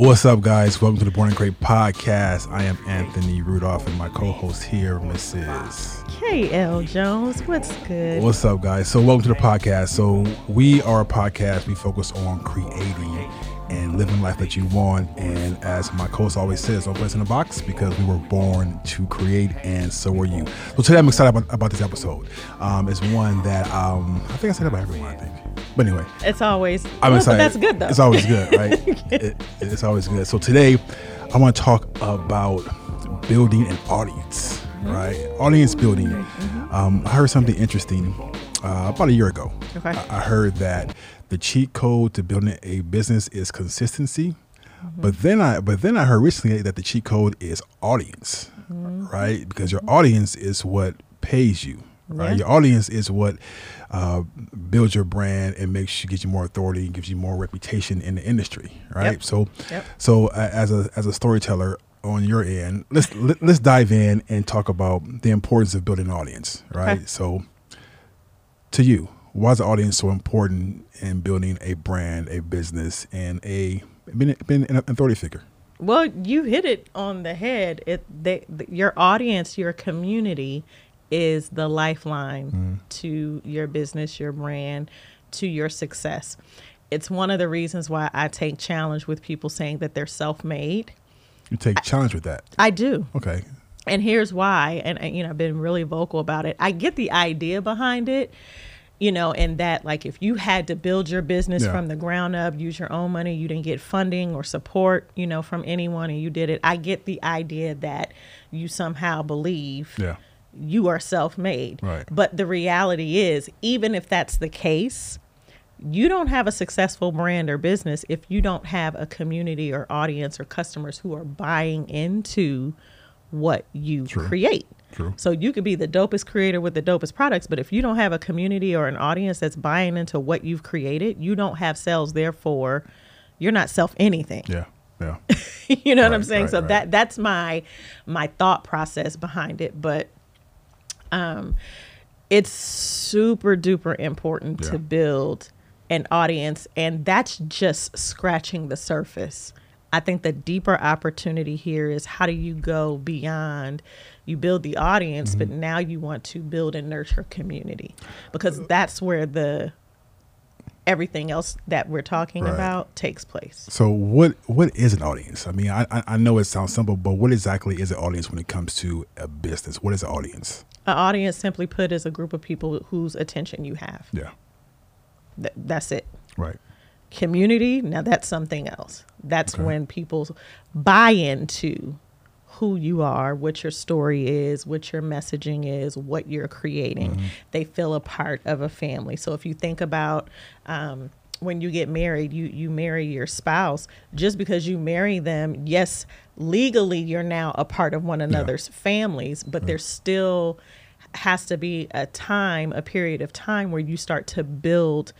What's up, guys? Welcome to the Born To Cre8 podcast. I am Anthony Rudolph, and my co-host here, Mrs. K. Elle Jones. What's good? What's up, guys? So, welcome to the podcast. So, we are a podcast. We focus on creating and living life that you want. And as my co-host always says, "Don't place in a box," because we were born to create, and so are you. So today, I'm excited about, about this episode. Um, it's one that um, I think I said about everyone. I think. But anyway, it's always. I'm excited. That's good though. It's always good, right? it, it's always good. So today, I want to talk about building an audience, mm-hmm. right? Audience building. Mm-hmm. Um, I heard something interesting uh, about a year ago. Okay. I, I heard that the cheat code to building a business is consistency. Mm-hmm. But then I but then I heard recently that the cheat code is audience, mm-hmm. right? Because your audience is what pays you, right? Yeah. Your audience is what uh, builds your brand and makes you get you more authority and gives you more reputation in the industry, right? Yep. So, yep. so uh, as a as a storyteller on your end, let's let, us let us dive in and talk about the importance of building an audience, right? Okay. So, to you, why is the audience so important in building a brand, a business, and a being, being an authority figure? Well, you hit it on the head. It they, your audience, your community, is the lifeline mm. to your business, your brand, to your success. It's one of the reasons why I take challenge with people saying that they're self-made. You take challenge with that. I do. Okay. And here's why, and you know, I've been really vocal about it. I get the idea behind it you know, and that like if you had to build your business yeah. from the ground up, use your own money, you didn't get funding or support, you know, from anyone and you did it. I get the idea that you somehow believe yeah. you are self-made. Right. But the reality is, even if that's the case, you don't have a successful brand or business if you don't have a community or audience or customers who are buying into what you True. create. True. So you could be the dopest creator with the dopest products, but if you don't have a community or an audience that's buying into what you've created, you don't have sales. Therefore, you're not self anything. Yeah. Yeah. you know right, what I'm saying? Right, so right. that that's my my thought process behind it. But um it's super duper important Yeah. to build an audience and that's just scratching the surface. I think the deeper opportunity here is how do you go beyond you build the audience, but Mm-hmm. now you want to build and nurture community because that's where the everything else that we're talking Right. about takes place. So what what is an audience? I mean, I I- I know it sounds simple, but what exactly is an audience when it comes to a business? What is an audience? An audience, simply put, is a group of people whose attention you have. Yeah. Th- that's it. Right. Community, now that's something else. That's Okay. when people buy into who you are, what your story is, what your messaging is, what you're creating. Mm-hmm. They feel a part of a family. So if you think about um, when you get married, you you marry your spouse. Just because you marry them, yes, legally you're now a part of one another's families, but there's still has to be a time, a period of time where you start to build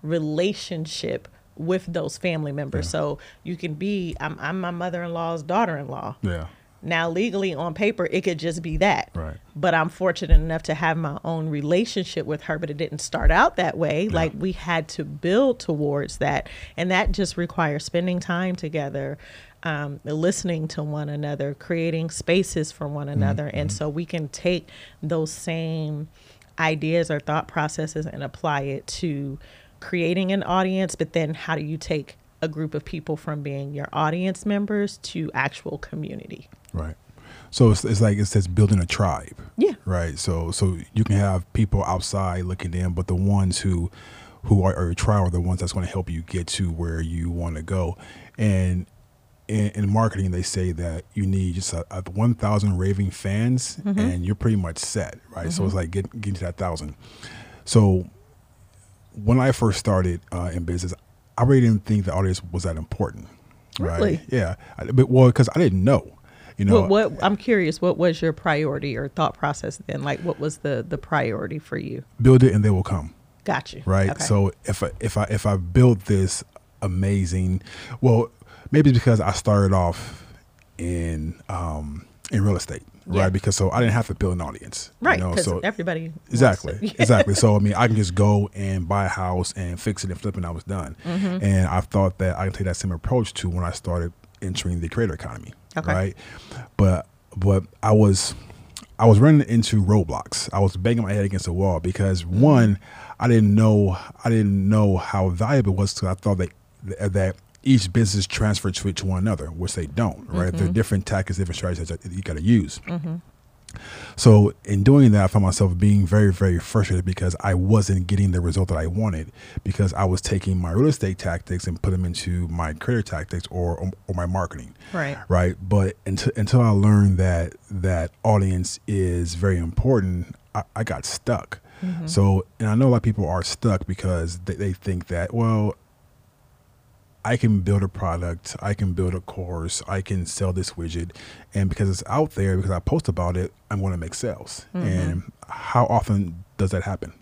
relationship with those family members. Yeah. So you can be, I'm, I'm my mother-in-law's daughter-in-law. Yeah. Now, legally on paper, it could just be that. Right. But I'm fortunate enough to have my own relationship with her, but it didn't start out that way. Like we had to build towards that. And that just requires spending time together, um, listening to one another, creating spaces for one another. And so we can take those same ideas or thought processes and apply it to creating an audience. But then how do you take a group of people from being your audience members to actual community? Right. So it's, it's like it says building a tribe. Yeah. Right. So so you can have people outside looking in, but the ones who who are, are your tribe are the ones that's going to help you get to where you want to go. And in, in marketing, they say that you need just a, a 1,000 raving fans, and you're pretty much set. Right. So it's like get, getting to that thousand. So when I first started uh, in business, I really didn't think the audience was that important. Right. Really? Yeah. I, but well, because I didn't know. You know, what, what I'm curious, what was your priority or thought process then? Like, what was the the priority for you? build it and they will come. Got you. right? Okay. So if I, if I if I built this amazing, well, maybe it's because I started off in um, in real estate, Yeah. right? Because so I didn't have to build an audience, you Right. know, so everybody. Exactly. it. exactly. So I mean, I can just go and buy a house and fix it and flip it, and I was done. Mm-hmm. And I thought that I can take that same approach to when I started entering the creator economy, Okay. right? But but I was I was running into roadblocks. I was banging my head against the wall because mm-hmm. one, I didn't know I didn't know how valuable it was. Because I thought that that each business transferred to, to one another, which they don't. Right? There are mm-hmm. different tactics, different strategies that you got to use. Mm-hmm. So in doing that, I found myself being very, very frustrated because I wasn't getting the result that I wanted because I was taking my real estate tactics and put them into my creator tactics or or my marketing. Right. Right. But until until I learned that that audience is very important, I, I got stuck. Mm-hmm. So and I know a lot of people are stuck because they, they think that well I can build a product, I can build a course, I can sell this widget, and because it's out there, because I post about it, I'm going to make sales. Mm-hmm. And how often does that happen?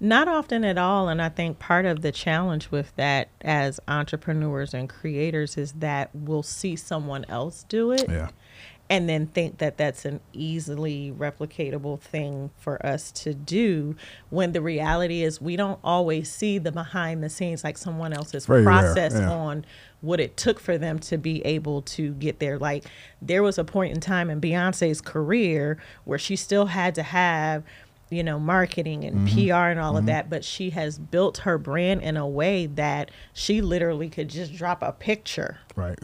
Not often at all. And I think part of the challenge with that as entrepreneurs and creators is that we'll see someone else do it Yeah, and then think that that's an easily replicatable thing for us to do when the reality is we don't always see the behind the scenes like someone else's Very process yeah. on what it took for them to be able to get there like there was a point in time in Beyonce's career where she still had to have you know marketing and Mm-hmm. PR and all of that but she has built her brand in a way that she literally could just drop a picture right.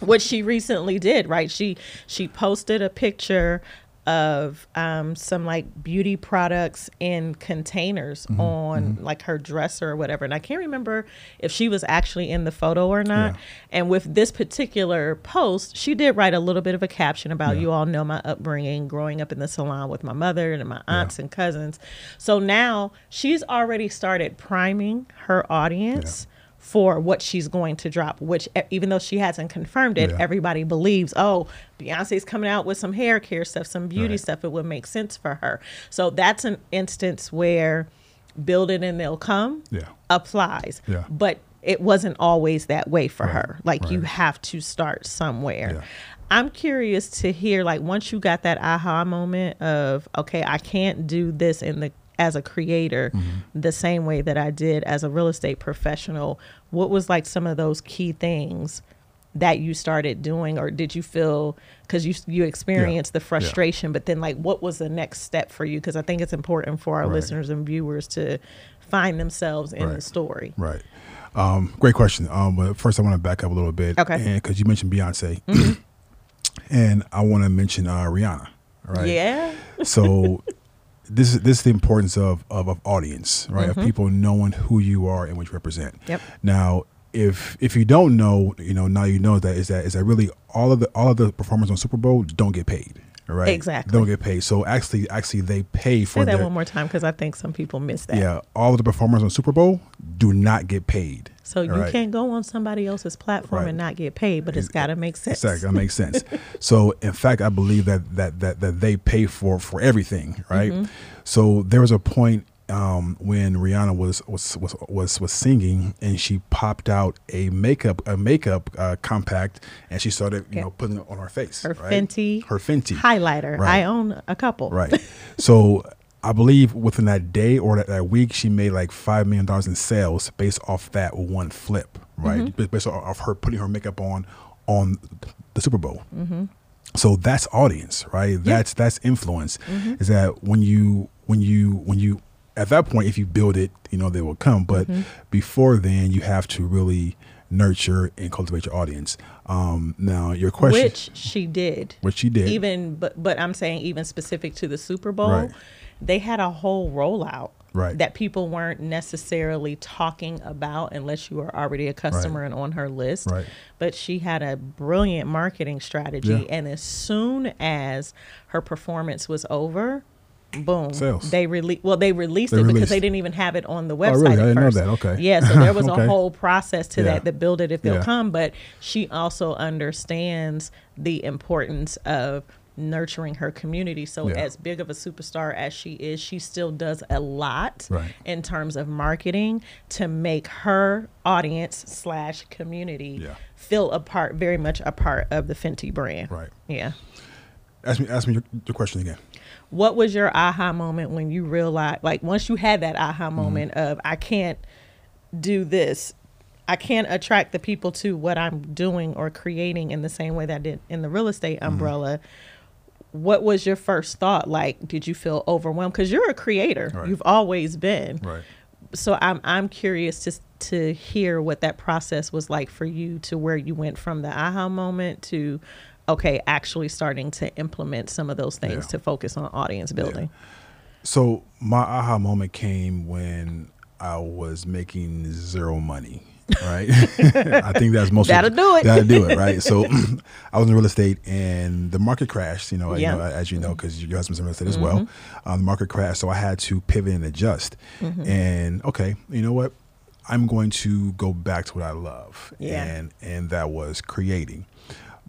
what she recently did right she she posted a picture of um, some like beauty products in containers Mm-hmm, on like her dresser or whatever. And i can't remember if she was actually in the photo or not. Yeah. and with this particular post she did write a little bit of a caption about Yeah. you all know my upbringing growing up in the salon with my mother and my aunts and cousins. So now she's already started priming her audience for what she's going to drop, which even though she hasn't confirmed it, Yeah. everybody believes, oh, Beyonce's coming out with some hair care stuff, some beauty Right. stuff. It would make sense for her. So that's an instance where build it and they'll come Yeah. applies. Yeah. But it wasn't always that way for Right. her. Like you have to start somewhere. I'm curious to hear like once you got that aha moment of okay, I can't do this in the as a creator Mm-hmm. the same way that I did as a real estate professional. What was like some of those key things that you started doing or did you feel cuz you you experienced the Yeah. frustration but then like what was the next step for you cuz I think it's important for our Right. listeners and viewers to find themselves in the story. Right. Um, great question. Um, but first, I want to back up a little bit. Okay. Mm-hmm. Because you mentioned Beyonce, and I want to mention uh, Rihanna. Right. Yeah. So this is this is the importance of of, of audience, right? Mm-hmm. Of people knowing who you are and what you represent. Yep. Now, if if you don't know, you know now you know that is that is that really all of the all of the performers on Super Bowl don't get paid, right? Exactly. Don't get paid. So actually, actually, they pay for Say that their one more time because I think some people miss that. yeah. All of the performers on Super Bowl do not get paid. So you right? can't go on somebody else's platform Right. and not get paid, but it's got to make sense. Exactly, that makes sense. so, in fact, I believe that that that that they pay for for everything, right? Mm-hmm. So there was a point um, when Rihanna was was was was was singing, and she popped out a makeup a makeup uh, compact, and she started you Yeah. know putting it on her face. Her right? Fenty her Fenty highlighter. Right. I own a couple. Right. so I believe within that day or that, that week, she made like five million dollars in sales based off that one flip, right? Mm-hmm. Based off her putting her makeup on on the Super Bowl. Mm-hmm. So that's audience, right? That's that's influence. Mm-hmm. Is that when you when you when you at that point, if you build it, you know they will come. But Mm-hmm. before then, you have to really nurture and cultivate your audience. Um, now, your question, Which she did. which she did, Even, but but I'm saying even specific to the Super Bowl, Right. they had a whole rollout. Right. That people weren't necessarily talking about unless you were already a customer and on her list. Right. But she had a brilliant marketing strategy. Yeah. And as soon as her performance was over, boom. Sales. They released well, they released They it because they didn't even have it on the website. Oh, really? I didn't know first. that. Okay. Yeah, so there was Okay. a whole process to Yeah. that that build it if they'll Yeah. come, but she also understands the importance of nurturing her community. So Yeah. as big of a superstar as she is, she still does a lot Right. in terms of marketing to make her audience slash community feel a part very much a part of the Fenty brand. Right. Yeah. Ask me, ask me your, your question again. What was your aha moment when you realized, like, once you had that aha Mm-hmm. moment of, I can't do this, I can't attract the people to what I'm doing or creating in the same way that I did in the real estate Mm-hmm. umbrella. What was your first thought? Like, did you feel overwhelmed? Because you're a creator, Right. you've always been. Right. So I'm I'm curious to to hear what that process was like for you to where you went from the aha moment to okay, actually starting to implement some of those things Yeah. to focus on audience building. So my aha moment came when I was making zero money. Right. I think that's most. That'll do it. That'll do it. Right. So I was in real estate and the market crashed. You know, you know as you know, because your husband's in real estate as well. Um, the market crashed, so I had to pivot and adjust. And okay, you know what? I'm going to go back to what I love. Yeah. And and that was creating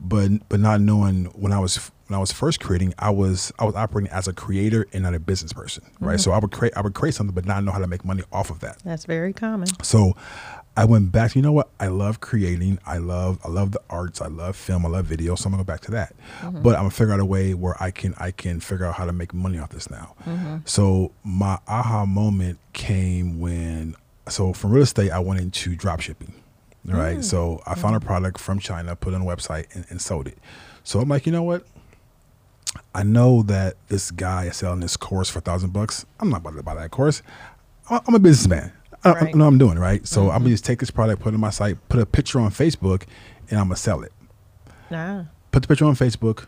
but but not knowing when I was when I was first creating, I was I was operating as a creator and not a business person, right? Mm-hmm. So I would create I would create something, but not know how to make money off of that. That's very common. So I went back. You know what? I love creating. I love I love the arts. I love film. I love video. So I'm gonna go back to that. Mm-hmm. But I'm gonna figure out a way where I can I can figure out how to make money off this now. Mm-hmm. So my aha moment came when so from real estate I went into drop shipping. Right. Mm. So I found a mm-hmm. product from China, put it on a website and, and sold it. So I'm like, you know what? I know that this guy is selling this course for a thousand bucks. I'm not about to buy that course. I'm a businessman. I, I know I'm doing, right? So I'm gonna mm-hmm. just take this product, put it on my site, put a picture on Facebook, and I'm gonna sell it. Nah. Put the picture on Facebook.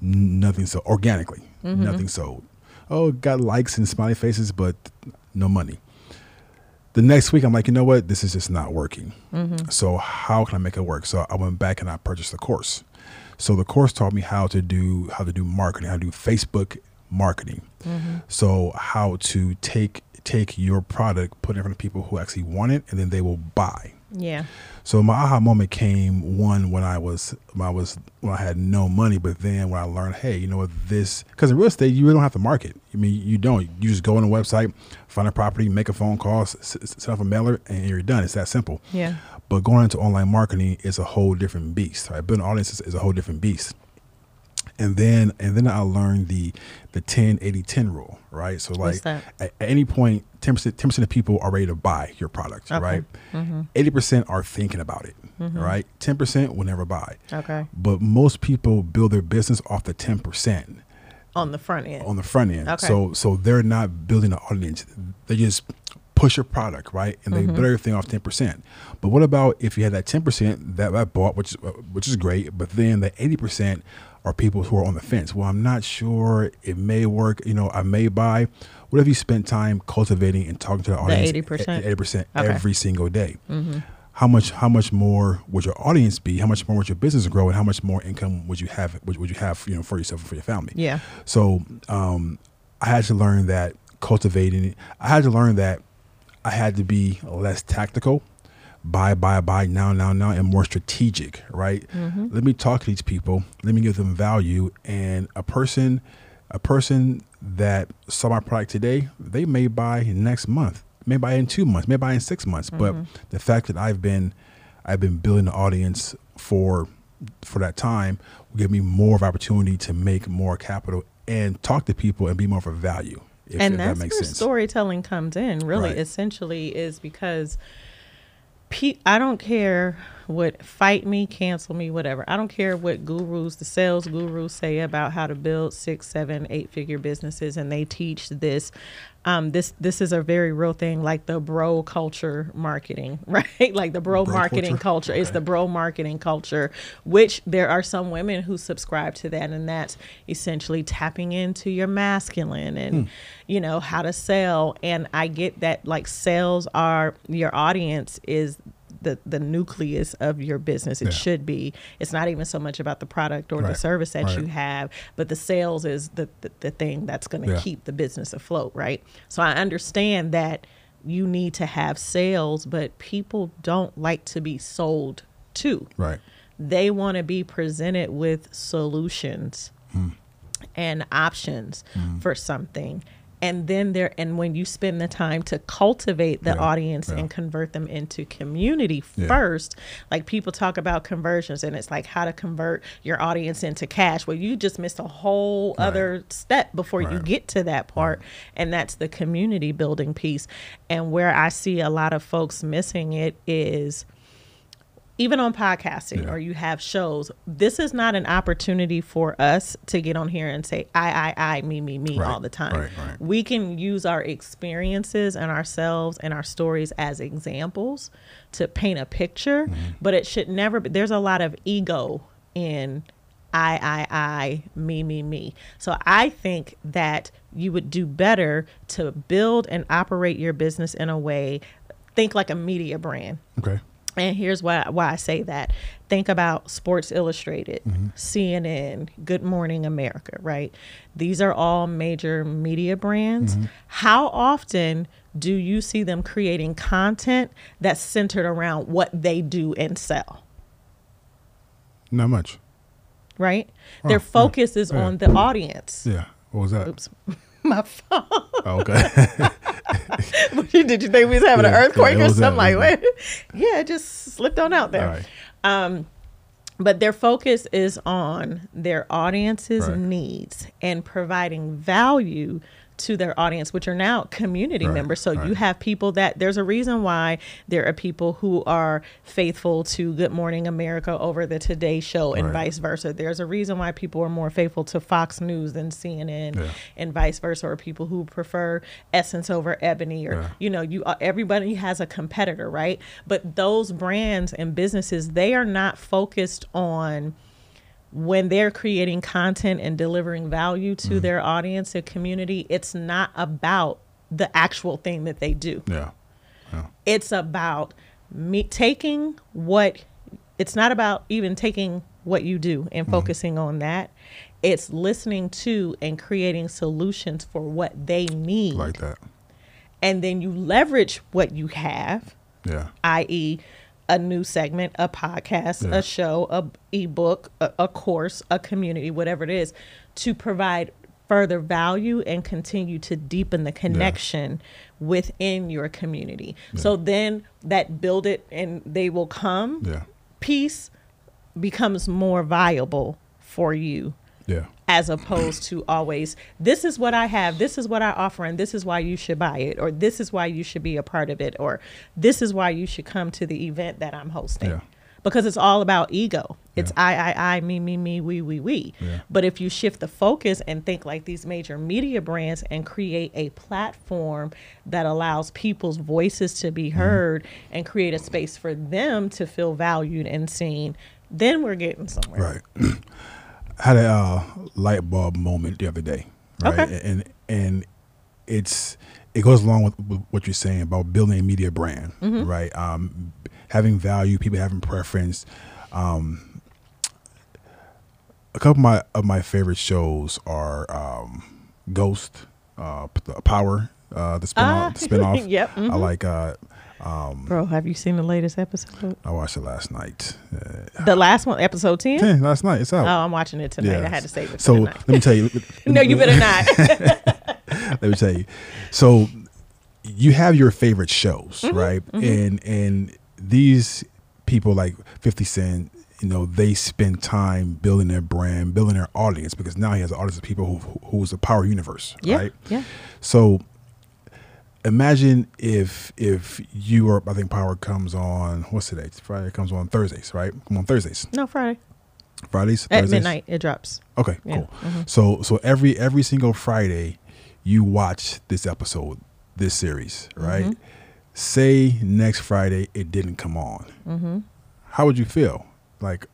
Nothing sold organically. Mm-hmm. Nothing sold. Oh, got likes and smiley faces, but no money. The next week, I'm like, you know what? This is just not working. Mm-hmm. So how can I make it work? So I went back and I purchased the course. So the course taught me how to do how to do marketing, how to do Facebook marketing. Mm-hmm. So how to take take your product, put it in front of people who actually want it, and then they will buy. Yeah. So my aha moment came one when I was when I was when I had no money, but then when I learned, hey, you know what, this because in real estate you really don't have to market. I mean, you don't. You just go on a website, find a property, make a phone call, set up a mailer, and you're done. It's that simple. Yeah. But going into online marketing is a whole different beast. Right, building audiences is a whole different beast. And then and then I learned the the 10 80 10 rule, right? So like At, at any point 10% 10% of people are ready to buy your product, Okay. right? Mm-hmm. 80% are thinking about it, right? 10% will never buy. Okay. But most people build their business off the 10% On the front end. on the front end. Okay. So so they're not building an audience. They just push a product, right? And they Mm-hmm. build everything off 10%. But what about if you had that 10% that that bought, which is which is great, but then the 80% are people who are on the fence. Well, I'm not sure it may work, you know, I may buy. What if you spent time cultivating and talking to the audience 80%? 80% Okay. every single day? How much how much more would your audience be? How much more would your business grow and how much more income would you have would, would you have, you know, for yourself and for your family? Yeah. So um, I had to learn that cultivating. I had to learn that I had to be less tactical, buy, buy, buy, now, now, now, and more strategic. Right? Mm-hmm. Let me talk to these people. Let me give them value. And a person, a person that saw my product today, they may buy next month, may buy in two months, may buy in six months. But mm-hmm. the fact that I've been, I've been building an audience for for that time will give me more of opportunity to make more capital and talk to people and be more of a value. If, and if that's that makes where sense. storytelling comes in really Right. essentially is because pe- i don't care what fight me cancel me whatever. I don't care what gurus the sales gurus say about how to build six seven eight figure businesses and they teach this um, this this is a very real thing like the bro culture marketing right like the bro, Bro marketing culture? culture it's Okay. the bro marketing culture which there are some women who subscribe to that and that's essentially tapping into your masculine and Hmm. you know how to sell and i get that like sales are your audience is the the nucleus of your business. It Yeah. should be. It's not even so much about the product or the service that you have but the sales is the the, the thing that's going to Yeah. keep the business afloat right? So i understand that you need to have sales but people don't like to be sold to. Right. they want to be presented with solutions hmm. and options hmm. for something and then there and when you spend the time to cultivate the Yeah, audience yeah. and convert them into community Yeah. first like people talk about conversions and it's like how to convert your audience into cash well you just missed a whole Right. other step before you get to that part and that's the community building piece and where i see a lot of folks missing it is even on podcasting Yeah. or you have shows, this is not an opportunity for us to get on here and say I, I, I, me, me, me Right, all the time. right, right. We can use our experiences and ourselves and our stories as examples to paint a picture, Mm-hmm. but it should never be. There's a lot of ego in I, I, I, me, me, me. So I think that you would do better to build and operate your business in a way, think like a media brand. Okay. And here's why why I say that. Think about Sports Illustrated, mm-hmm. CNN, Good Morning America, right? These are all major media brands. Mm-hmm. How often do you see them creating content that's centered around what they do and sell? Not much. Right? Oh, Their yeah, focus is yeah. on the audience. Yeah. What was that? Oops. My phone. Oh, okay. Did you think we was having an Yeah, yeah, earthquake it or something like wasn't? Yeah, it just slipped on out there. Right. Um, but their focus is on their audience's Right. needs and providing value to their audience which are now community Right, members so you have people that there's a reason why there are people who are faithful to good morning america over the today show and Right. vice versa there's a reason why people are more faithful to fox news than cnn Yeah. and vice versa or people who prefer essence over ebony or Yeah. you know you uh, everybody has a competitor right but those brands and businesses they are not focused on when they're creating content and delivering value to Mm-hmm. their audience and community it's not about the actual thing that they do Yeah. it's about me taking what it's not about even taking what you do and focusing on that it's listening to and creating solutions for what they need Like that. and then you leverage what you have Yeah. i.e., a new segment, a podcast, Yeah. a show, a ebook, a, a course, a community, whatever it is, to provide further value and continue to deepen the connection within your community. So then that build it and they will come Yeah. piece becomes more viable for you Yeah. As opposed to always this is what i have this is what i offer and this is why you should buy it or this is why you should be a part of it or this is why you should come to the event that i'm hosting Yeah. because it's all about ego it's Yeah. i i i me me me we we we Yeah. but if you shift the focus and think like these major media brands and create a platform that allows people's voices to be Mm-hmm. heard and create a space for them to feel valued and seen then we're getting somewhere Right. had a uh, light bulb moment the other day, right? Okay. And and it's it goes along with, with what you're saying about building a media brand, Mm-hmm. right? Um, having value, people having preference. Um, a couple of my of my favorite shows are um, Ghost, uh, Power, uh, the spinoff. Ah, the spinoff. yep, I mhm. like. Uh, Bro, have you seen the latest episode? I watched it last night. Uh, The last one, episode 10? yeah, last night. It's out. Oh, I'm watching it tonight. I had to save it So tonight. let me tell you. no, you better not. let me tell you. So you have your favorite shows, Mm-hmm, right? And and these people like 50 Cent, you know, they spend time building their brand, building their audience because now he has an audience of people who who's a power universe, yeah. right? Yeah. So imagine if if you are I think Power comes on what's today? It's Friday. It comes on Thursdays, right? Come on Thursdays, No, Friday. Fridays, At Thursdays? midnight, it drops. Okay, Yeah, Mm-hmm. cool. So so every every single Friday, you watch this episode, this series, right? Mm-hmm. Say next Friday it didn't come on. Mm-hmm. How would you feel? Like,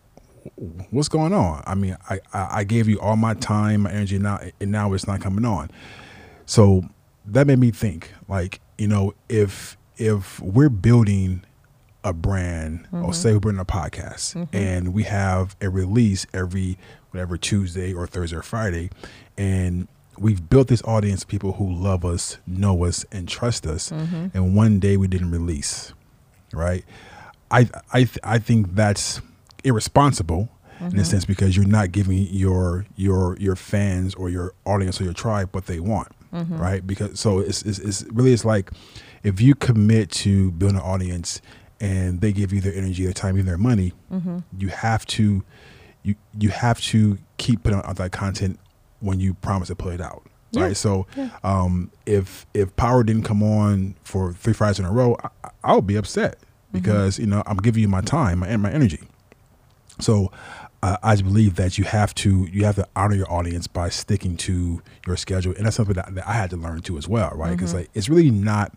what's going on? I mean, I, I I gave you all my time, my energy, now and now it's not coming on. So that made me think, like, you know, if if we're building a brand, or mm-hmm. say we're building a podcast, mm-hmm. and we have a release every whatever Tuesday or Thursday or Friday, and we've built this audience of people who love us, know us, and trust us, mm-hmm. and one day we didn't release, right? I I th- I think that's irresponsible in a sense because you're not giving your your your fans or your audience or your tribe what they want. Mm-hmm. right? Because so it's, it's it's really it's like if you commit to building an audience and they give you their energy, their time, even their money, Mm-hmm. you have to you you have to keep putting out that content when you promise to put it out. Yeah. Right. So Yeah. um, if if Power didn't come on for three Fridays in a row, I, I would be upset Mm-hmm. because you know I'm giving you my time my, and my energy. So uh, I just believe that you have to you have to honor your audience by sticking to your schedule, and that's something that, that I had to learn too as well, right? Because like it's really not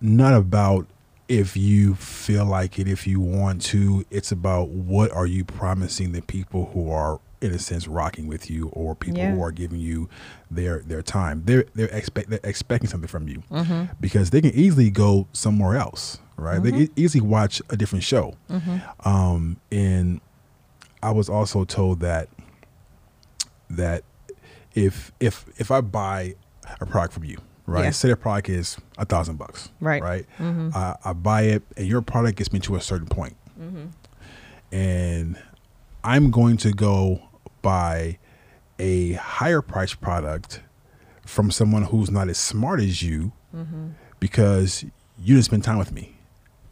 not about if you feel like it, if you want to. It's about what are you promising the people who are in a sense rocking with you, or people Yeah. who are giving you their their time. They're they're expect they're expecting something from you because they can easily go somewhere else, right? They can easily watch a different show. Um, and I was also told that that if if if I buy a product from you, right? Yeah. Say the product is a thousand bucks, Right. Right. Mm-hmm. I, I buy it, and your product gets me to a certain point, mm-hmm. and I'm going to go buy a higher priced product from someone who's not as smart as you mm-hmm. because you didn't spend time with me.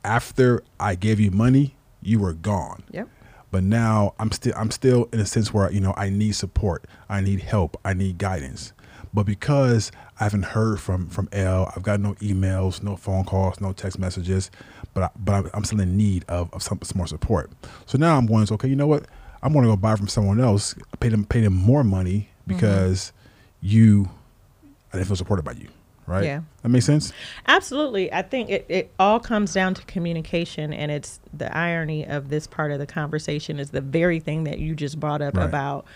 After I gave you money, you were gone Yep. But now I'm still I'm still in a sense where you know I need support, I need help, I need guidance. But because I haven't heard from from Elle, I've got no emails, no phone calls, no text messages, but I, but I'm, I'm still in need of, of some, some more support. So now I'm going, okay, you know what? I'm going to go buy from someone else, pay them pay them more money mm-hmm. because you I didn't feel supported by you, right? Yeah. that makes sense. Absolutely. I think it, it all comes down to communication. And it's the irony of this part of the conversation is the very thing that you just brought up Right. about,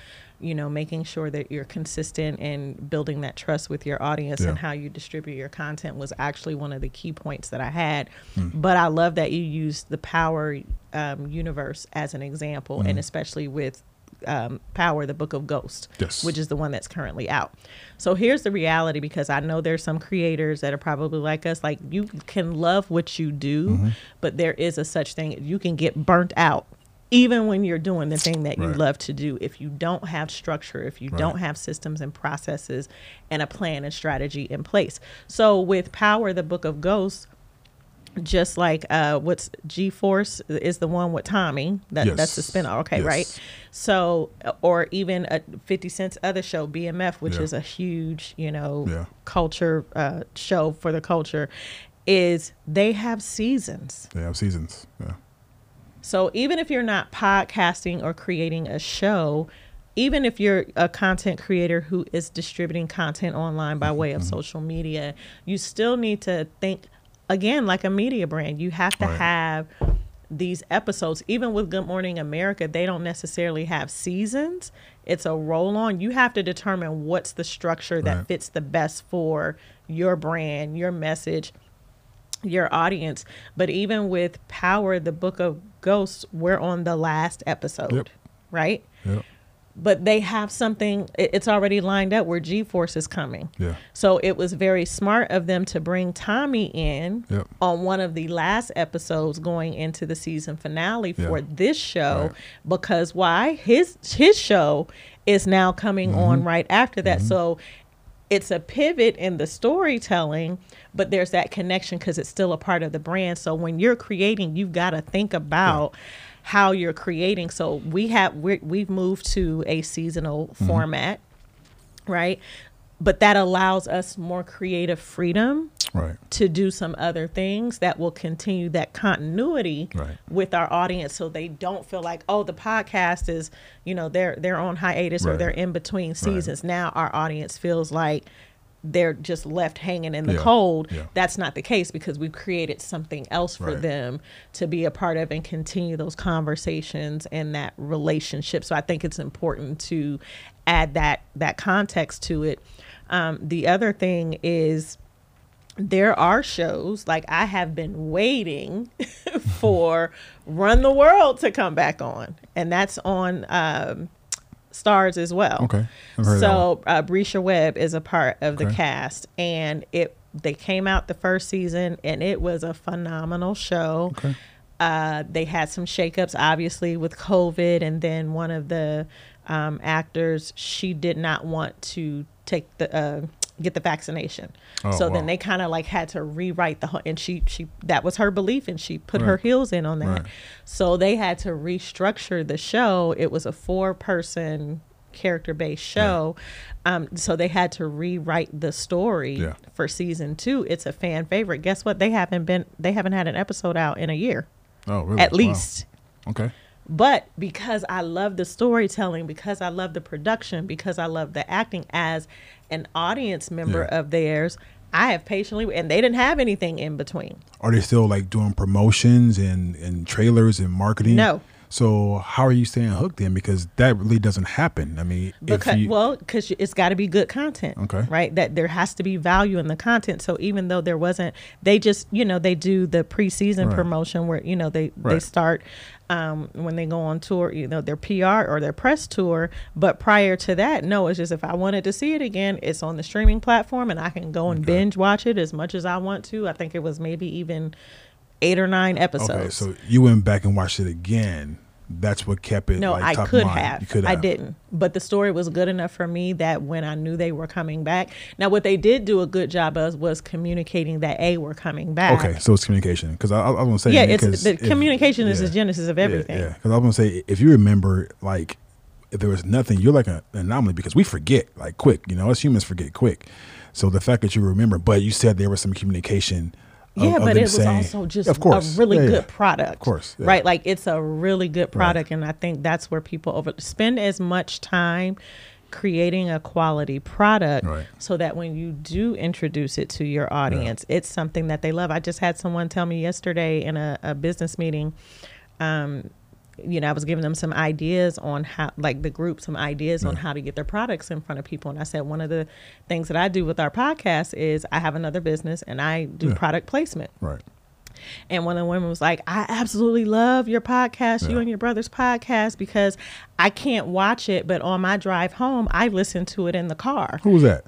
you know, making sure that you're consistent and building that trust with your audience Yeah. and how you distribute your content was actually one of the key points that I had. Hmm. But I love that you used the power um, universe as an example, Mm-hmm. and especially with um, Power, the Book of Ghosts, Yes. which is the one that's currently out. So here's the reality because I know there's some creators that are probably like us, like you can love what you do, Mm-hmm. but there is a such thing you can get burnt out even when you're doing the thing that you Right. love to do if you don't have structure if you Right. don't have systems and processes and a plan and strategy in place so with power the book of ghosts just like uh what's G Force is the one with Tommy. That that's the Yes. spin okay, Yes. right? So or even a 50 Cent's other show BMF which Yeah. is a huge, you know, Yeah. culture uh show for the culture is they have seasons. They have seasons. Yeah. So even if you're not podcasting or creating a show, even if you're a content creator who is distributing content online by way of social media, you still need to think again like a media brand. You have to Right. have these episodes. Even with Good Morning America, they don't necessarily have seasons. It's a roll on. You have to determine what's the structure that Right. fits the best for your brand, your message, your audience. But even with Power, the Book of Ghosts, we're on the last episode, Yep. right? Yeah. But they have something, it's already lined up where G Force is coming. Yeah. So it was very smart of them to bring Tommy in Yep. on one of the last episodes going into the season finale for Yeah. this show Right. because why? His his show is now coming Mm-hmm. on right after that. So it's a pivot in the storytelling, but there's that connection because it's still a part of the brand. So when you're creating, you've got to think about how you're creating. So we have we're, we've moved to a seasonal Mm-hmm. format, right? But that allows us more creative freedom Right. to do some other things that will continue that continuity Right. with our audience so they don't feel like oh the podcast is you know they're they're on hiatus or they're in between seasons now our audience feels like they're just left hanging in the Yeah. cold Yeah. that's not the case because we've created something else for Right. them to be a part of and continue those conversations and that relationship so i think it's important to add that that context to it um, the other thing is there are shows like I have been waiting for Run the World to come back on, and that's on um, Starz as well. Okay. I've heard of that So uh, Bresha Webb is a part of the cast, and it they came out the first season, and it was a phenomenal show. Okay. Uh, they had some shakeups, obviously, with COVID, and then one of the um, actors she did not want to take the uh, get the vaccination. Oh, so wow. then they kind of like had to rewrite the whole, and she she that was her belief, and she put her heels in on that. Right. So they had to restructure the show. It was a four person character based show. Um, so they had to rewrite the story Yeah. for season two. It's a fan favorite. Guess what? They haven't been they haven't had an episode out in a year. Oh, really? At Wow. least. Okay. But because I love the storytelling, because I love the production, because I love the acting as an audience member Yeah. of theirs, I have patiently and they didn't have anything in between. Are they still like doing promotions and, and trailers and marketing? No. So how are you staying hooked then? Because that really doesn't happen. I mean, Because if you, well, because it's got to be good content, Okay. right? That there has to be value in the content. So even though there wasn't, they just you know they do the preseason Right. promotion where you know they they start um, when they go on tour, you know their PR or their press tour. But prior to that, no, it's just if I wanted to see it again, it's on the streaming platform and I can go and binge watch it as much as I want to. I think it was maybe even eight or nine episodes. okay, so you went back and watched it again. That's what kept it. No, like, I top of could mind. have. You could I have. didn't. But the story was good enough for me that when I knew they were coming back. Now, what they did do a good job of was communicating that a we're coming back. Okay, so it's communication. Because I, I was gonna say, Yeah, it's the if- communication is yeah. the genesis of everything. Yeah, because I was gonna say if you remember, like, if there was nothing, you're like an anomaly because we forget like quick. You know, us humans forget quick. So the fact that you remember, but you said there was some communication. Yeah, of but it was saying- also just of course, a really Yeah, yeah. good product. Of course, yeah. Right? Like it's a really good product and I think that's where people over spend as much time creating a quality product Right. so that when you do introduce it to your audience, it's something that they love. I just had someone tell me yesterday in a, a business meeting, um, you know, I was giving them some ideas on how, like the group, some ideas on how to get their products in front of people. And I said, one of the things that I do with our podcast is I have another business and I do Yeah. product placement. Right. And one of the women was like, I absolutely love your podcast, you and your brother's podcast, because I can't watch it, but on my drive home, I listen to it in the car. Who was that?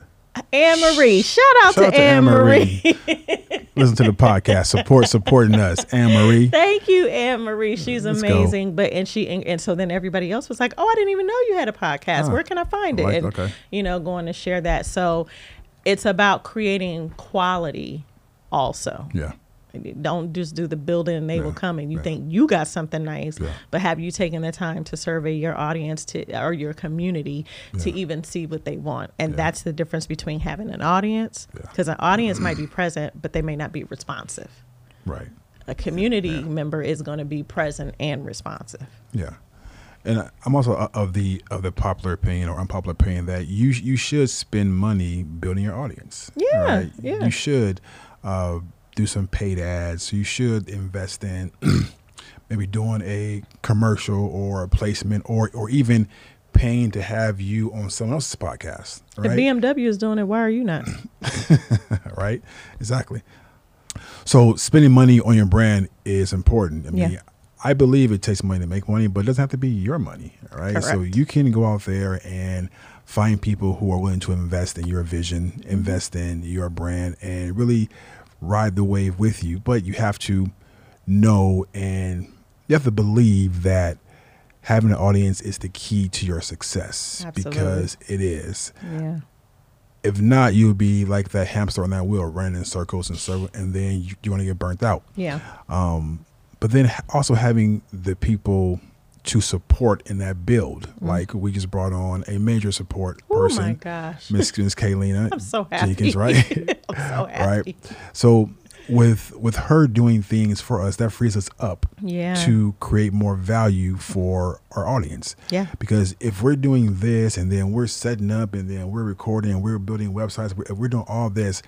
Anne Marie, shout out Shout out to Anne Marie. Listen to the podcast. Support supporting us, Anne Marie. Thank you, Anne Marie. She's Let's go. amazing. But and she and, and so then everybody else was like, "Oh, I didn't even know you had a podcast. Ah, Where can I find it?" like- and okay. you know, going to share that. So it's about creating quality, also. Yeah. Don't just do the building and they will come and you yeah. think you got something nice, Yeah. but have you taken the time to survey your audience to or your community to even see what they want? And Yeah. that's the difference between having an audience Yeah. because an audience might be present, but they may not be responsive. Right. A community member is going to be present and responsive. Yeah, and I'm also of the of the popular opinion or unpopular opinion that you you should spend money building your audience. Yeah, yeah. You should uh, do some paid ads. So you should invest in maybe doing a commercial or a placement or or even paying to have you on someone else's podcast. If Right. BMW is doing it, why are you not? right? Exactly. So spending money on your brand is important. I mean, Yeah. I believe it takes money to make money, but it doesn't have to be your money, all right? So you can go out there and find people who are willing to invest in your vision, Mm-hmm. invest in your brand, and really ride the wave with you. But you have to know and you have to believe that having an audience is the key to your success Absolutely. because it is Yeah. if not, you'll be like that hamster on that wheel, running in circles and circles, and then you, going to get burnt out. Yeah. Um, but then also having the people to support in that build, Mm-hmm. like we just brought on a major support Oh person, my gosh. Miss Miss Kaylina I'm so happy. Jenkins, right? I'm so happy. right. So with with her doing things for us, that frees us up Yeah. to create more value for our audience. Yeah. Because if we're doing this and then we're setting up and then we're recording and we're building websites, we're doing all this,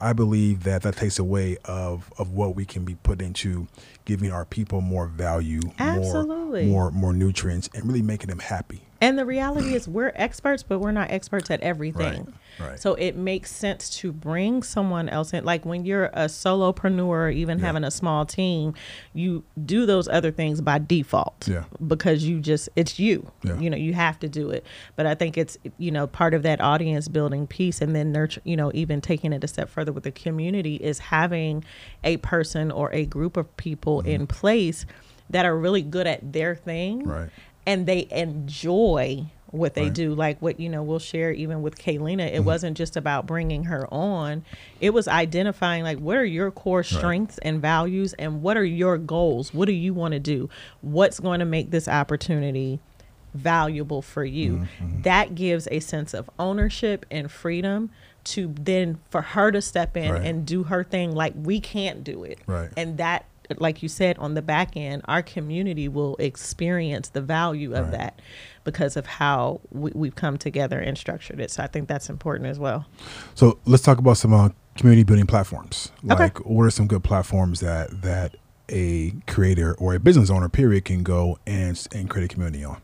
I believe that that takes away of of what we can be put into giving our people more value, Absolutely. more more more nutrients, and really making them happy. And the reality is, we're experts, but we're not experts at everything. Right, right. So it makes sense to bring someone else in. Like when you're a solopreneur, or even Yeah. having a small team, you do those other things by default. Yeah. Because you just, it's you. Yeah. You know, you have to do it. But I think it's, you know, part of that audience building piece and then nurture, you know, even taking it a step further with the community is having a person or a group of people in place that are really good at their thing Mm-hmm. Right. And they enjoy what they Right. do. Like what you know, we'll share even with Kaylina. It Mm-hmm. wasn't just about bringing her on; it was identifying like what are your core strengths and values, and what are your goals. What do you want to do? What's going to make this opportunity valuable for you? Mm-hmm. That gives a sense of ownership and freedom to then for her to step in Right. and do her thing like we can't do it Right. and that like you said on the back end our community will experience the value of Right. that because of how we, we've come together and structured it so i think that's important as well So let's talk about some uh, community building platforms. Okay. Like, what are some good platforms that that a creator or a business owner, period, can go and and create a community on?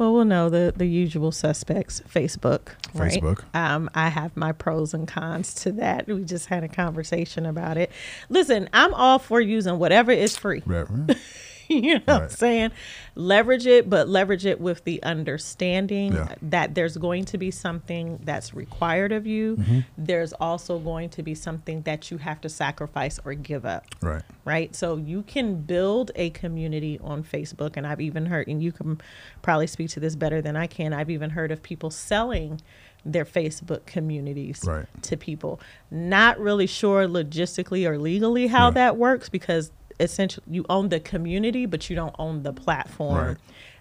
Well we'll know the the usual suspects facebook right? Facebook. um, i have my pros and cons to that we just had a conversation about it listen i'm all for using whatever is free Right. right. you know what I'm saying? Leverage it, but leverage it with the understanding Yeah. that there's going to be something that's required of you. Mm-hmm. There's also going to be something that you have to sacrifice or give up. right. Right. So you can build a community on Facebook. And I've even heard, and you can probably speak to this better than I can. I've even heard of people selling their Facebook communities Right. to people. Not really sure logistically or legally how Yeah. that works because essentially you own the community, but you don't own the platform Right.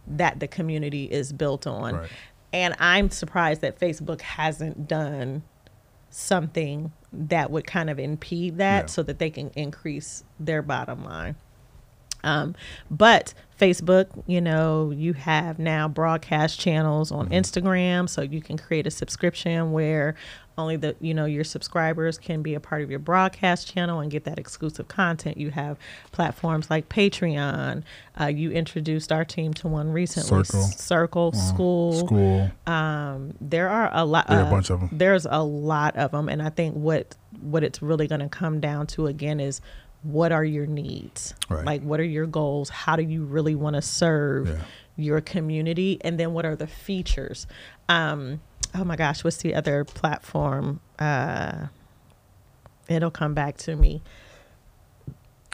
that the community is built on. Right. And I'm surprised that Facebook hasn't done something that would kind of impede that Yeah. so that they can increase their bottom line. Um, but Facebook, you know, you have now broadcast channels on Instagram, so you can create a subscription where only the you know your subscribers can be a part of your broadcast channel and get that exclusive content. You have platforms like Patreon. Uh, you introduced our team to one recently, Circle. Circle Skool. Skool. Um, there are a lot. There are a uh, bunch of 'em. There's a lot of them, and I think what what it's really going to come down to again is what are your needs? Right. Like, what are your goals? How do you really want to serve Yeah. your community? And then what are the features? Um, oh my gosh, what's the other platform? Uh, it'll come back to me.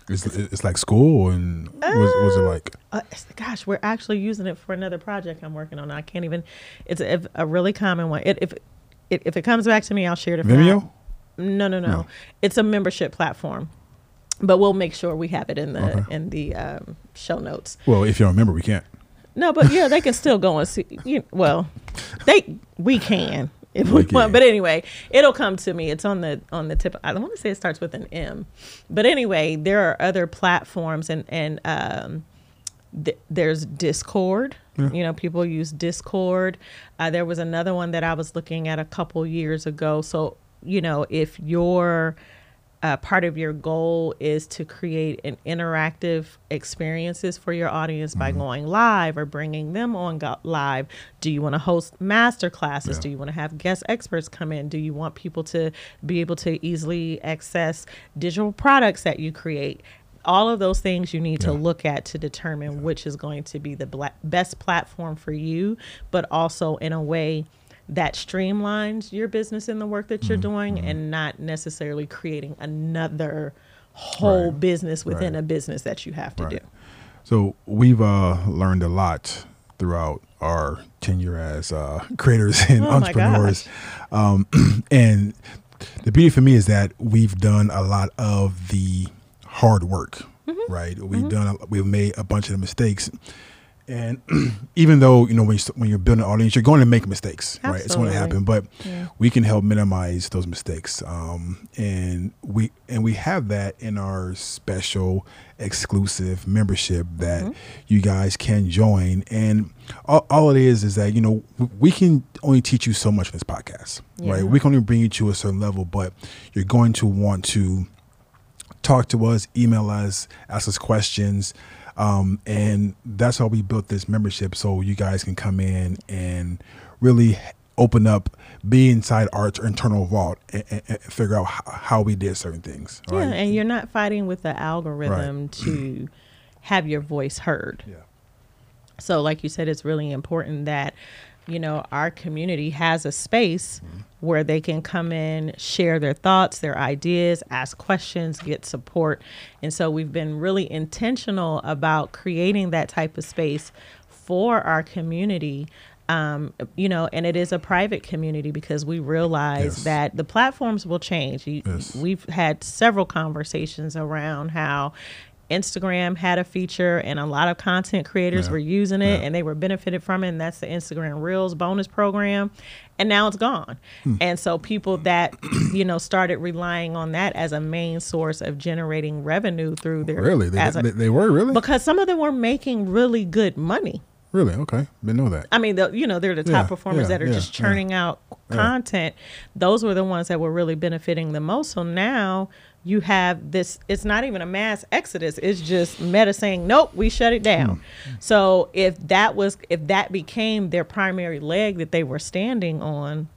It's, it's like Skool, and was, was it like? uh, gosh, we're actually using it for another project I'm working on. I can't even. It's a, a really common one. It, if it, if it comes back to me, I'll share it. Vimeo? no, no, no, No. It's a membership platform, but we'll make sure we have it in the Okay. in the um, show notes. Well, if you don't remember, we can't. No, but yeah, they can still go and see. You, well, they we can if we We want. But anyway, it'll come to me. It's on the on the tip. I don't want to say it starts with an M, but anyway, there are other platforms and and um, th- there's Discord. Yeah. You know, people use Discord. Uh, there was another one that I was looking at a couple years ago. So you know, if you're uh, part of your goal is to create an interactive experiences for your audience by going live or bringing them on go- live. Do you want to host master classes? Yeah. do you want to have guest experts come in? Do you want people to be able to easily access digital products that you create? All of those things you need to look at to determine which is going to be the bla- best platform for you but also in a way that streamlines your business and the work that Mm-hmm. you're doing and not necessarily creating another whole Right. business within Right. a business that you have to Right. do. So we've uh, learned a lot throughout our tenure as uh, creators and Oh entrepreneurs. Um, and the beauty for me is that we've done a lot of the hard work, Mm-hmm. right? We've done, a, we've made a bunch of the mistakes. And even though, you know, when, you, when you're building an audience, you're going to make mistakes, right? It's going to happen, but Yeah. we can help minimize those mistakes. Um, and we, and we have that in our special exclusive membership that Mm-hmm. you guys can join. And all, all it is is that, you know, we can only teach you so much from this podcast, Yeah. right? We can only bring you to a certain level, but you're going to want to talk to us, email us, ask us questions. Um, and that's how we built this membership so you guys can come in and really open up, be inside our internal vault and, and, and figure out how, how we did certain things. Yeah, right? and you're not fighting with the algorithm to have your voice heard. yeah. So, like you said, it's really important that, you know, our community has a space where they can come in, share their thoughts, their ideas, ask questions, get support. And so, we've been really intentional about creating that type of space for our community. um, you know, and it is a private community because we realize Yes. that the platforms will change. You, Yes. We've had several conversations around how Instagram had a feature and a lot of content creators Yeah. were using it Yeah. and they were benefited from it. And that's the Instagram Reels bonus program. And now it's gone. Hmm. And so people that, you know, started relying on that as a main source of generating revenue through their Really? They, a- they, they were really? because some of them were making really good money. really? Okay. Didn't know that. I mean, the, you know, they're the top Yeah, performers that are just churning out content. Those were the ones that were really benefiting the most. So now you have this, it's not even a mass exodus. It's just Meta saying, nope, we shut it down. Hmm. So if that was, if that became their primary leg that they were standing on,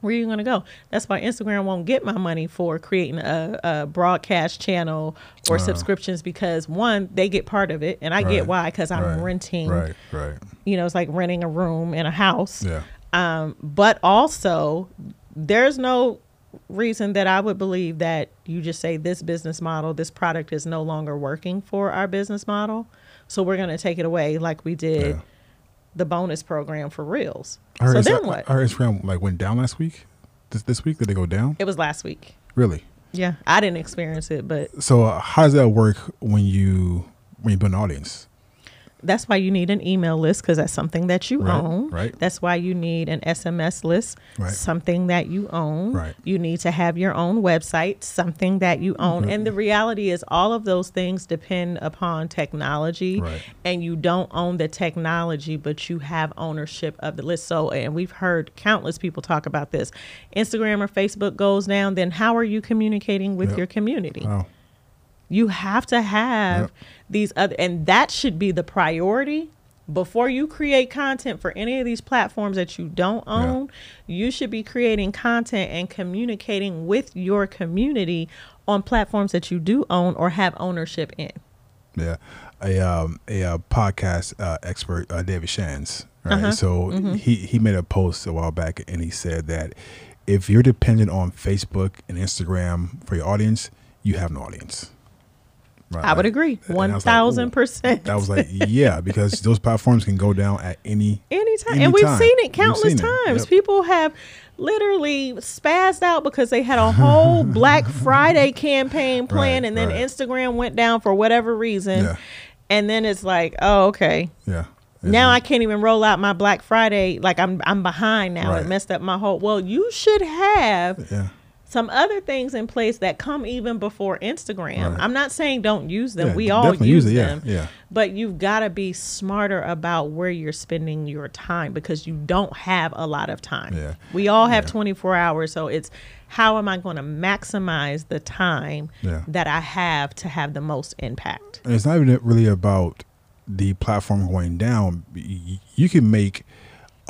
where are you going to go? That's why Instagram won't get my money for creating a, a broadcast channel or subscriptions because one, they get part of it, and I get why because I'm right, renting. Right, right. You know, it's like renting a room in a house. Yeah. Um, but also, there's no reason that I would believe that you just say this business model, this product is no longer working for our business model, so we're going to take it away, like we did Yeah. the bonus program for Reels. Heard, So Insta- then what? Our Instagram like went down last week. This this week did they go down? It was last week. Really? Yeah, I didn't experience it, but So uh, how does that work when you when you build an audience? That's why you need an email list because that's something that you Right, own. right. That's why you need an SMS list, Right. something that you own. Right. You need to have your own website, something that you own. Mm-hmm. And the reality is, all of those things depend upon technology, Right. and you don't own the technology, but you have ownership of the list. So, and we've heard countless people talk about this. Instagram or Facebook goes down, then how are you communicating with Yep. your community? You have to have Yep. these other, and that should be the priority before you create content for any of these platforms that you don't Yeah. own. You should be creating content and communicating with your community on platforms that you do own or have ownership in. yeah. A um a uh, podcast uh, expert, uh, David Shands. Right. Uh-huh. So he he made a post a while back, and he said that if you're dependent on Facebook and Instagram for your audience, you have no audience. Right. I would agree, one was like, one thousand percent. That was like, yeah, because those platforms can go down at any. Anytime. And we've Anytime. seen it countless seen it. times. Yep. People have literally spazzed out because they had a whole Black Friday campaign planned Right, and then right. Instagram went down for whatever reason. Yeah. And then it's like, oh, okay. Yeah. Now I can't even roll out my Black Friday. Like I'm I'm behind now. It messed up my whole well, you should have Yeah. Some other things in place that come even before Instagram. Right. I'm not saying don't use them. Yeah, we all use, use it, yeah, them. yeah. But you've got to be smarter about where you're spending your time because you don't have a lot of time. Yeah. We all have Yeah. 24 hours, so it's how am I going to maximize the time that I have to have the most impact? And it's not even really about the platform going down. You can make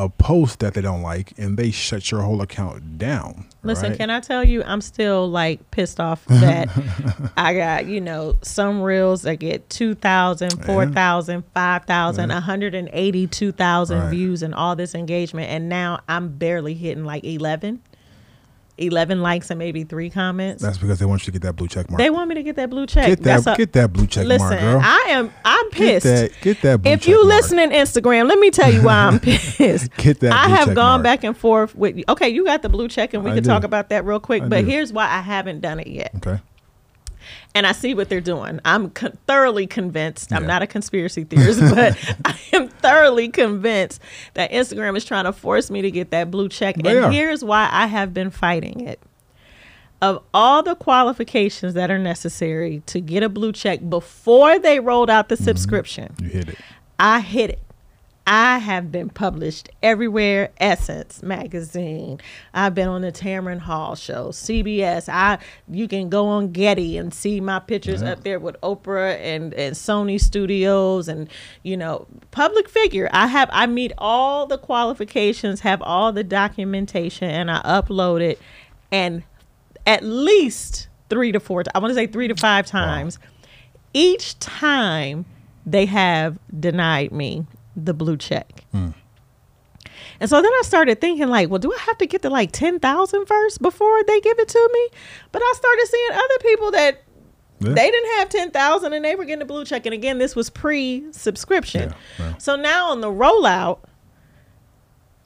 a post that they don't like, and they shut your whole account down. Listen, right? can I tell you, I'm still like pissed off that I got, you know, some reels that get 2,000, 4,000, 5,000, 182,000 Right. views and all this engagement. And now I'm barely hitting like 11, 11 likes and maybe three comments. That's because they want you to get that blue check mark. they want me to get that blue check. get that, a- get that blue check Listen, mark, girl. I am, I'm get pissed. that, get that blue if check you mark. listening Instagram, let me tell you why I'm pissed. Get that I have gone mark. back and forth with you. Okay, you got the blue check, and we I can do. talk about that real quick. I but do. here's why I haven't done it yet. Okay. And I see what they're doing. I'm co- thoroughly convinced. I'm not a conspiracy theorist, but I am thoroughly convinced that Instagram is trying to force me to get that blue check. They and are. here's why I have been fighting it. Of all the qualifications that are necessary to get a blue check before they rolled out the Mm-hmm. subscription, You hit it. I hit it. I have been published everywhere. Essence magazine. I've been on the Tamron Hall show, CBS. I you can go on Getty and see my pictures Yeah. up mm-hmm. there with Oprah and and Sony Studios and you know public figure. I have I meet all the qualifications, have all the documentation, and I upload it, and at least three to four. I want to say three to five times. Each time they have denied me the blue check. And so then I started thinking, like, well, do I have to get to like 10,000 first before they give it to me? But I started seeing other people that Yeah. they didn't have 10,000 and they were getting a blue check. And again, this was pre subscription. Yeah, yeah. So now on the rollout,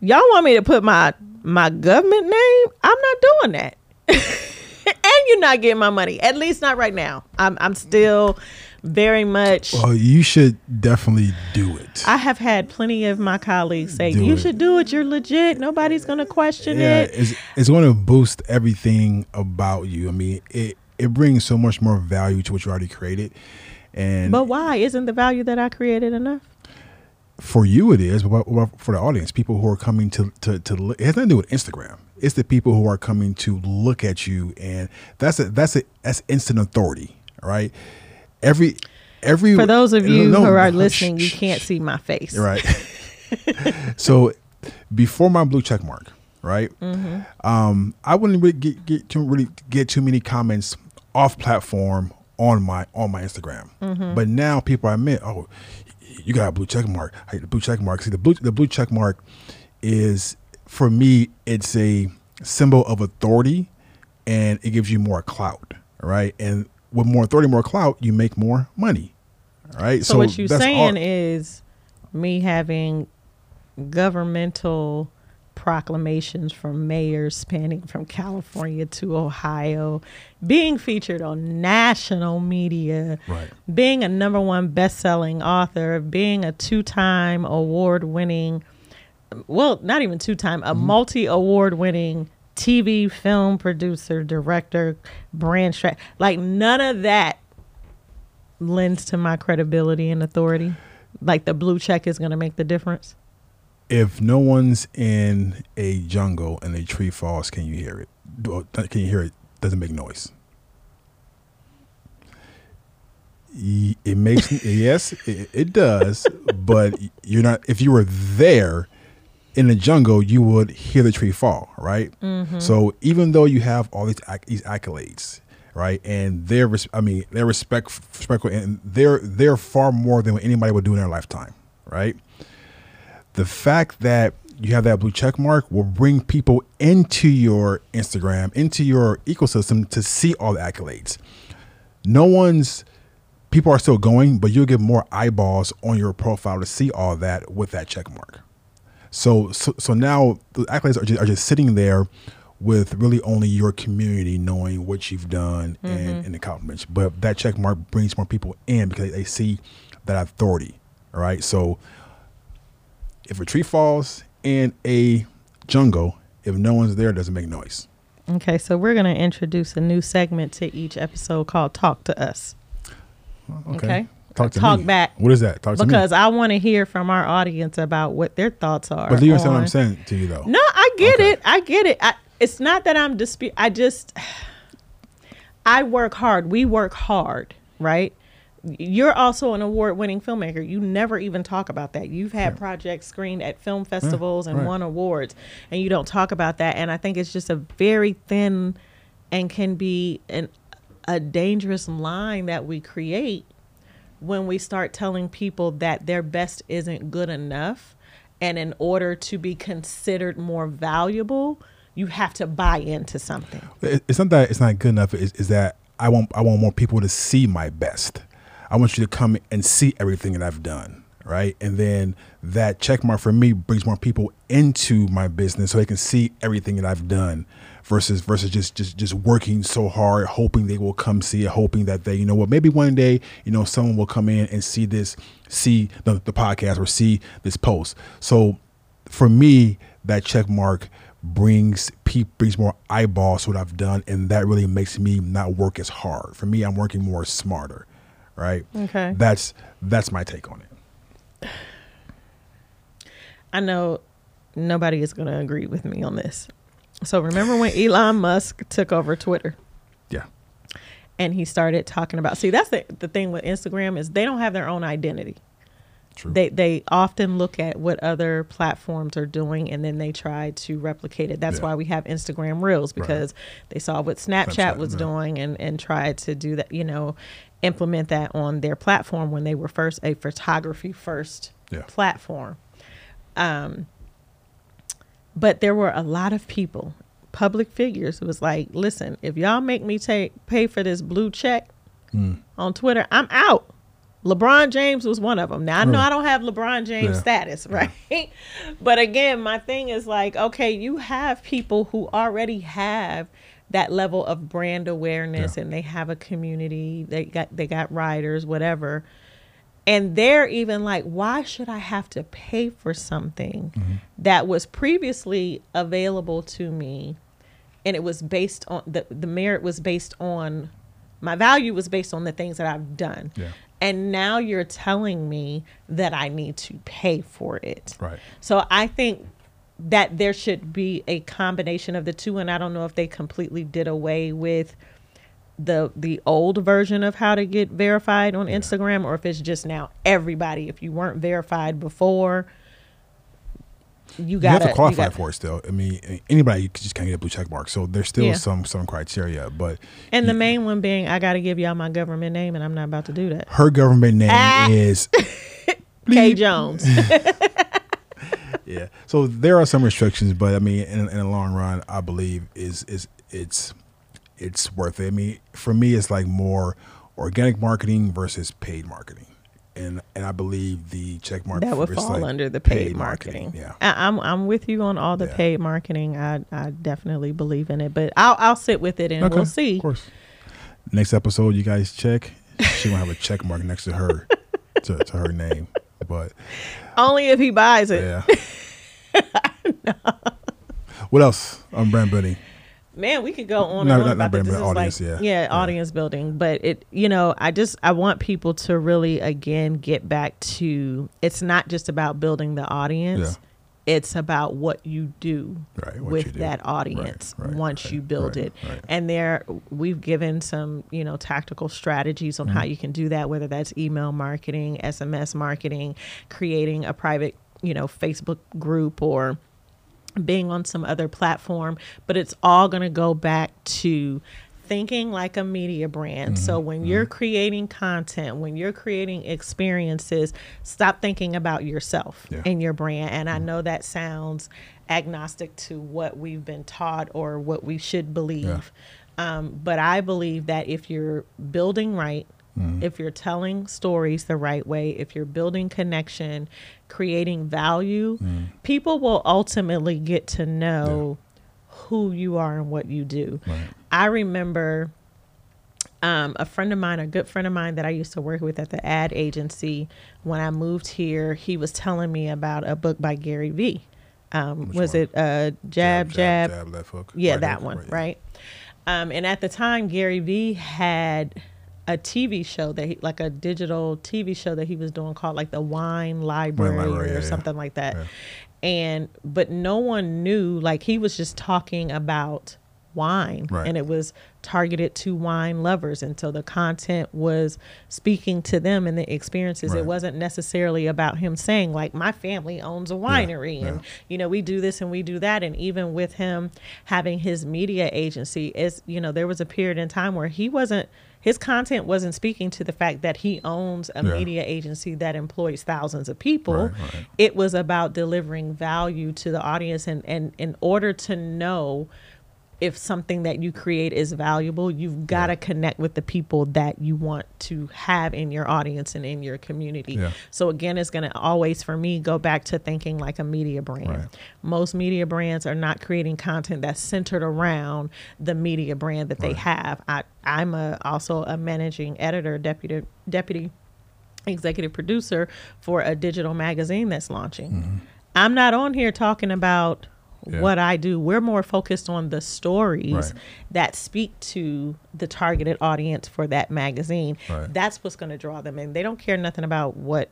y'all want me to put my my government name? I'm not doing that. and you're not getting my money. At least not right now. I'm I'm still very much Well, you should definitely do it. I have had plenty of my colleagues say, Do "You it. should do it. You're legit. Nobody's going to question yeah, it." it's it's going to boost everything about you. I mean, it it brings so much more value to what you already created, and But why isn't the value that I created enough? for you it is, but for the audience, people who are coming to to to look, it has nothing to do with Instagram. It's the people who are coming to look at you, and that's a that's a that's instant authority, right? Every every For those of you no, who are no, listening, you can't see my face. right. so before my blue check mark, right? Mm-hmm. Um, I wouldn't really get, get too really get too many comments off platform on my on my Instagram. Mm-hmm. But now people admit, oh, you got a blue check mark. Hey, the blue check mark. See, the blue the blue check mark is for me. It's a symbol of authority, and it gives you more clout, right? And with more authority, more clout, you make more money, right? So, what you're saying all- is me having governmental proclamations from mayors spanning from California to Ohio, being featured on national media, Right. being a number one best-selling author, being a two-time award-winning well, not even two-time, a Mm-hmm. multi-award-winning TV film producer, director, brand strat like none of that lends to my credibility and authority. Like the blue check is going to make the difference. if no one's in a jungle and a tree falls, can you hear it? Can you hear it? Doesn't make noise. It makes yes, it, it does, but you're not. If you were there in the jungle, you would hear the tree fall, right? Mm-hmm. So even though you have all these these accolades, right, and they're res- I mean they're respect respectful and they're they're far more than what anybody would do in their lifetime, right? the fact that you have that blue check mark will bring people into your Instagram, into your ecosystem to see all the accolades. No one's people are still going, but you'll get more eyeballs on your profile to see all that with that check mark. So so, so now the accolades are just, are just sitting there with really only your community knowing what you've done and, mm-hmm. and accomplishments. But that check mark brings more people in because they see that authority. All right. So if a tree falls in a jungle, if no one's there, it doesn't make noise. Okay, so we're going to introduce a new segment to each episode called Talk to Us. Okay. Talk to Talk me. back. What is that? Talk to Because. I want to hear from our audience about what their thoughts are. But do you understand what I'm saying to you though? No, I get Okay. it. I get it. I, it's not that I'm dispute. I just, I work hard. We work hard, right? You're also an award-winning filmmaker. You never even talk about that. You've had projects screened at film festivals and right. won awards, and you don't talk about that. And I think it's just a very thin, and can be an a dangerous line that we create when we start telling people that their best isn't good enough and in order to be considered more valuable you have to buy into something It's not that it's not good enough. Is is that I want I want more people to see my best. I want you to come and see everything that I've done, right? And then that check mark for me brings more people into my business so they can see everything that I've done versus versus just just just working so hard hoping they will come see it hoping that they you know what maybe one day you know someone will come in and see this see the, the podcast or see this post. So for me that check mark brings brings more eyeballs to what I've done and that really makes me not work as hard. For me I'm working more smarter right? Okay. that's that's my take on it. I know nobody is going to agree with me on this so remember when elon musk took over twitter yeah and he started talking about see that's the, the thing with instagram is they don't have their own identity true they they often look at what other platforms are doing and then they try to replicate it. That's Yeah. why we have Instagram Reels because they saw what Snapchat, Snapchat, was yeah. doing and and tried to do that, you know, implement that on their platform when they were first a photography first Yeah. platform. Um but there were a lot of people, public figures who was like, "Listen, if y'all make me take pay for this blue check Hmm. on Twitter, I'm out." LeBron James was one of them. Now I know Right. I don't have LeBron James Yeah. status, right? but again, my thing is like, okay, you have people who already have that level of brand awareness Yeah. and they have a community. They got they got riders, whatever. And they're even like, why should I have to pay for something Mm-hmm. that was previously available to me and it was based on the the merit was based on my value was based on the things that I've done. Yeah. And now you're telling me that I need to pay for it. Right. So I think that there should be a combination of the two and I don't know if they completely did away with the the old version of how to get verified on Instagram or if it's just now everybody if you weren't verified before you You got have to qualify for it still. I mean, anybody just can't get a blue check mark. So there's still Yeah. some some criteria. But And the main one being I got to give y'all my government name and I'm not about to do that. her government name Ah. is K Jones. yeah. So there are some restrictions, but I mean, in, in the long run, I believe is is it's it's worth it. I mean, for me, it's like more organic marketing versus paid marketing, and and I believe the check mark that would fall like under the paid, marketing. Yeah. I, I'm I'm with you on all the Yeah. paid marketing. I I definitely believe in it, but I'll I'll sit with it and Okay, we'll see. Of course. Next episode, you guys check. She gonna have a check mark next to her to, to her name, but Only if he buys it. yeah. What else on brand building? Man, we could go on No, and on not- about brand this. This is audience, like, yeah. yeah, Yeah. audience building. But it, you know, I just I want people to really again get back to it's not just about building the audience. Yeah. It's about what you do Right, what with you do. that audience Right, right, once you build it. right. And there we've given some, you know, tactical strategies on how Mm-hmm. you can do that, whether that's email marketing, SMS marketing, creating a private, you know, Facebook group or being on some other platform, but it's all going to go back to thinking like a media brand. So Mm-hmm. when you're creating content, when you're creating experiences, stop thinking about yourself Yeah. and your brand. And I know that sounds agnostic to what we've been taught or what we should believe. Um, but I believe that if you're building right, if you're telling stories the right way, if you're building connection, creating value, people will ultimately get to know who you are and what you do. Right. I remember um, a friend of mine, a good friend of mine that I used to work with at the ad agency, when I moved here, he was telling me about a book by Gary Vee. Um, was one? it uh, Jab, Jab, jab, left hook. yeah, right that hook, one, right, right? Um, and at the time, Gary Vee had a TV show that he, like a digital TV show that he was doing called like the Wine Library, Library, or yeah, yeah. something like that. Yeah. And but no one knew like he was just talking about wine Right. and it was targeted to wine lovers and so the content was speaking to them and the experiences Right. it wasn't necessarily about him saying like my family owns a winery and yeah. you know we do this and we do that and even with him having his media agency is you know there was a period in time where he wasn't his content wasn't speaking to the fact that he owns a Yeah. media agency that employs thousands of people Right, right. it was about delivering value to the audience and and in order to know if something that you create is valuable you've got to Yeah. connect with the people that you want to have in your audience and in your community Yeah. so again it's going to always for me go back to thinking like a media brand Right. most media brands are not creating content that's centered around the media brand that they have i i'm a also a managing editor deputy deputy executive producer for a digital magazine that's launching. Mm-hmm. I'm not on here talking about Yeah. what I do. We're more focused on the stories Right. that speak to the targeted audience for that magazine. Right. That's what's going to draw them in. They don't care nothing about what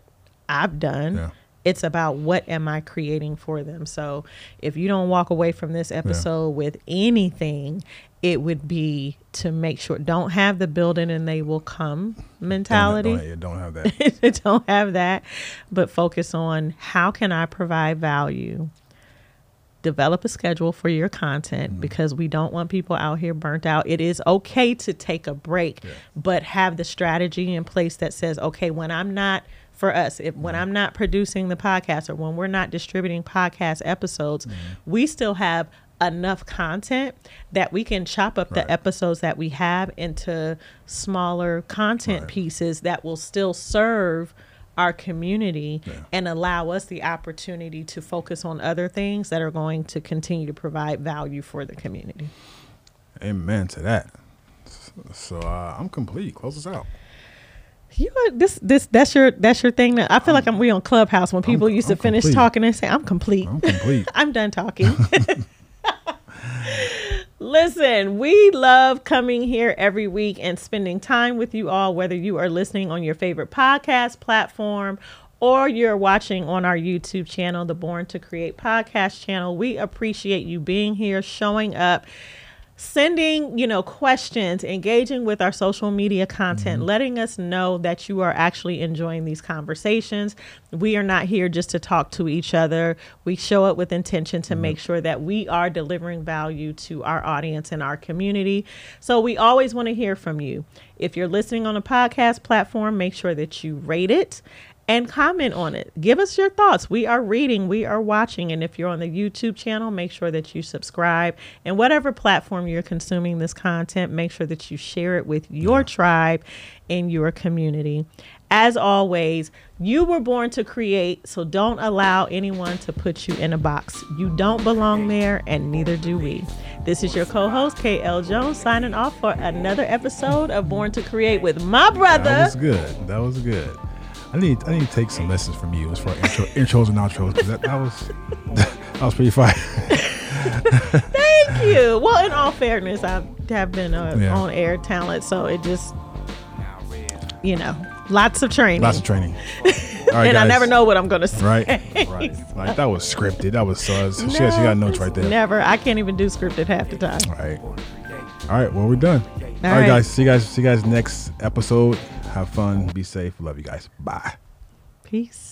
I've done. Yeah. It's about what am I creating for them. So if you don't walk away from this episode with anything, it would be to make sure don't have the building and they will come mentality Don't, don't, don't have that. don't have that, but focus on how can I provide value. Develop a schedule for your content mm-hmm. because we don't want people out here burnt out. It is okay to take a break, Yeah. but have the strategy in place that says, okay, when I'm not for us, if when mm-hmm. I'm not producing the podcast or when we're not distributing podcast episodes, mm-hmm. we still have enough content that we can chop up Right. the episodes that we have into smaller content Right. pieces that will still serve our community Yeah. and allow us the opportunity to focus on other things that are going to continue to provide value for the community. Amen to that. So uh, I'm complete. Close us out. You are, this this that's your that's your thing. That I feel like I'm we on Clubhouse when people used to I'm finish complete. talking and say I'm complete. I'm complete. I'm done talking. Listen, we love coming here every week and spending time with you all, whether you are listening on your favorite podcast platform or you're watching on our YouTube channel, the Born To Cre8 podcast channel. We appreciate you being here, showing up sending you know questions engaging with our social media content mm-hmm. letting us know that you are actually enjoying these conversations. We are not here just to talk to each other. We show up with intention to mm-hmm. make sure that we are delivering value to our audience and our community. So we always want to hear from you. If you're listening on a podcast platform make sure that you rate it and comment on it. Give us your thoughts. We are reading, we are watching. And if you're on the YouTube channel, make sure that you subscribe. And whatever platform you're consuming this content, make sure that you share it with your tribe and your community. As always, you were born to create, so don't allow anyone to put you in a box. You don't belong there, and neither do we. This is your co host, K. Elle Jones, signing off for another episode of Born To Cre8 with my brother. That was good. That was good. I need I need to take some lessons from you as far as intro, intros and outros because that, that was that was pretty fire. Thank you. Well, in all fairness, I have been a Yeah. on air talent, so it just, you know, lots of training. Lots of training. All right, and I never know what I'm going to say. Right, right. Like that was scripted. That was so. She, she got notes right there. Never. I can't even do scripted half the time. All right. All right. Well, we're done. All right, right. guys. See you guys. See you guys next episode. Have fun. Be safe. Love you guys. Bye. Peace.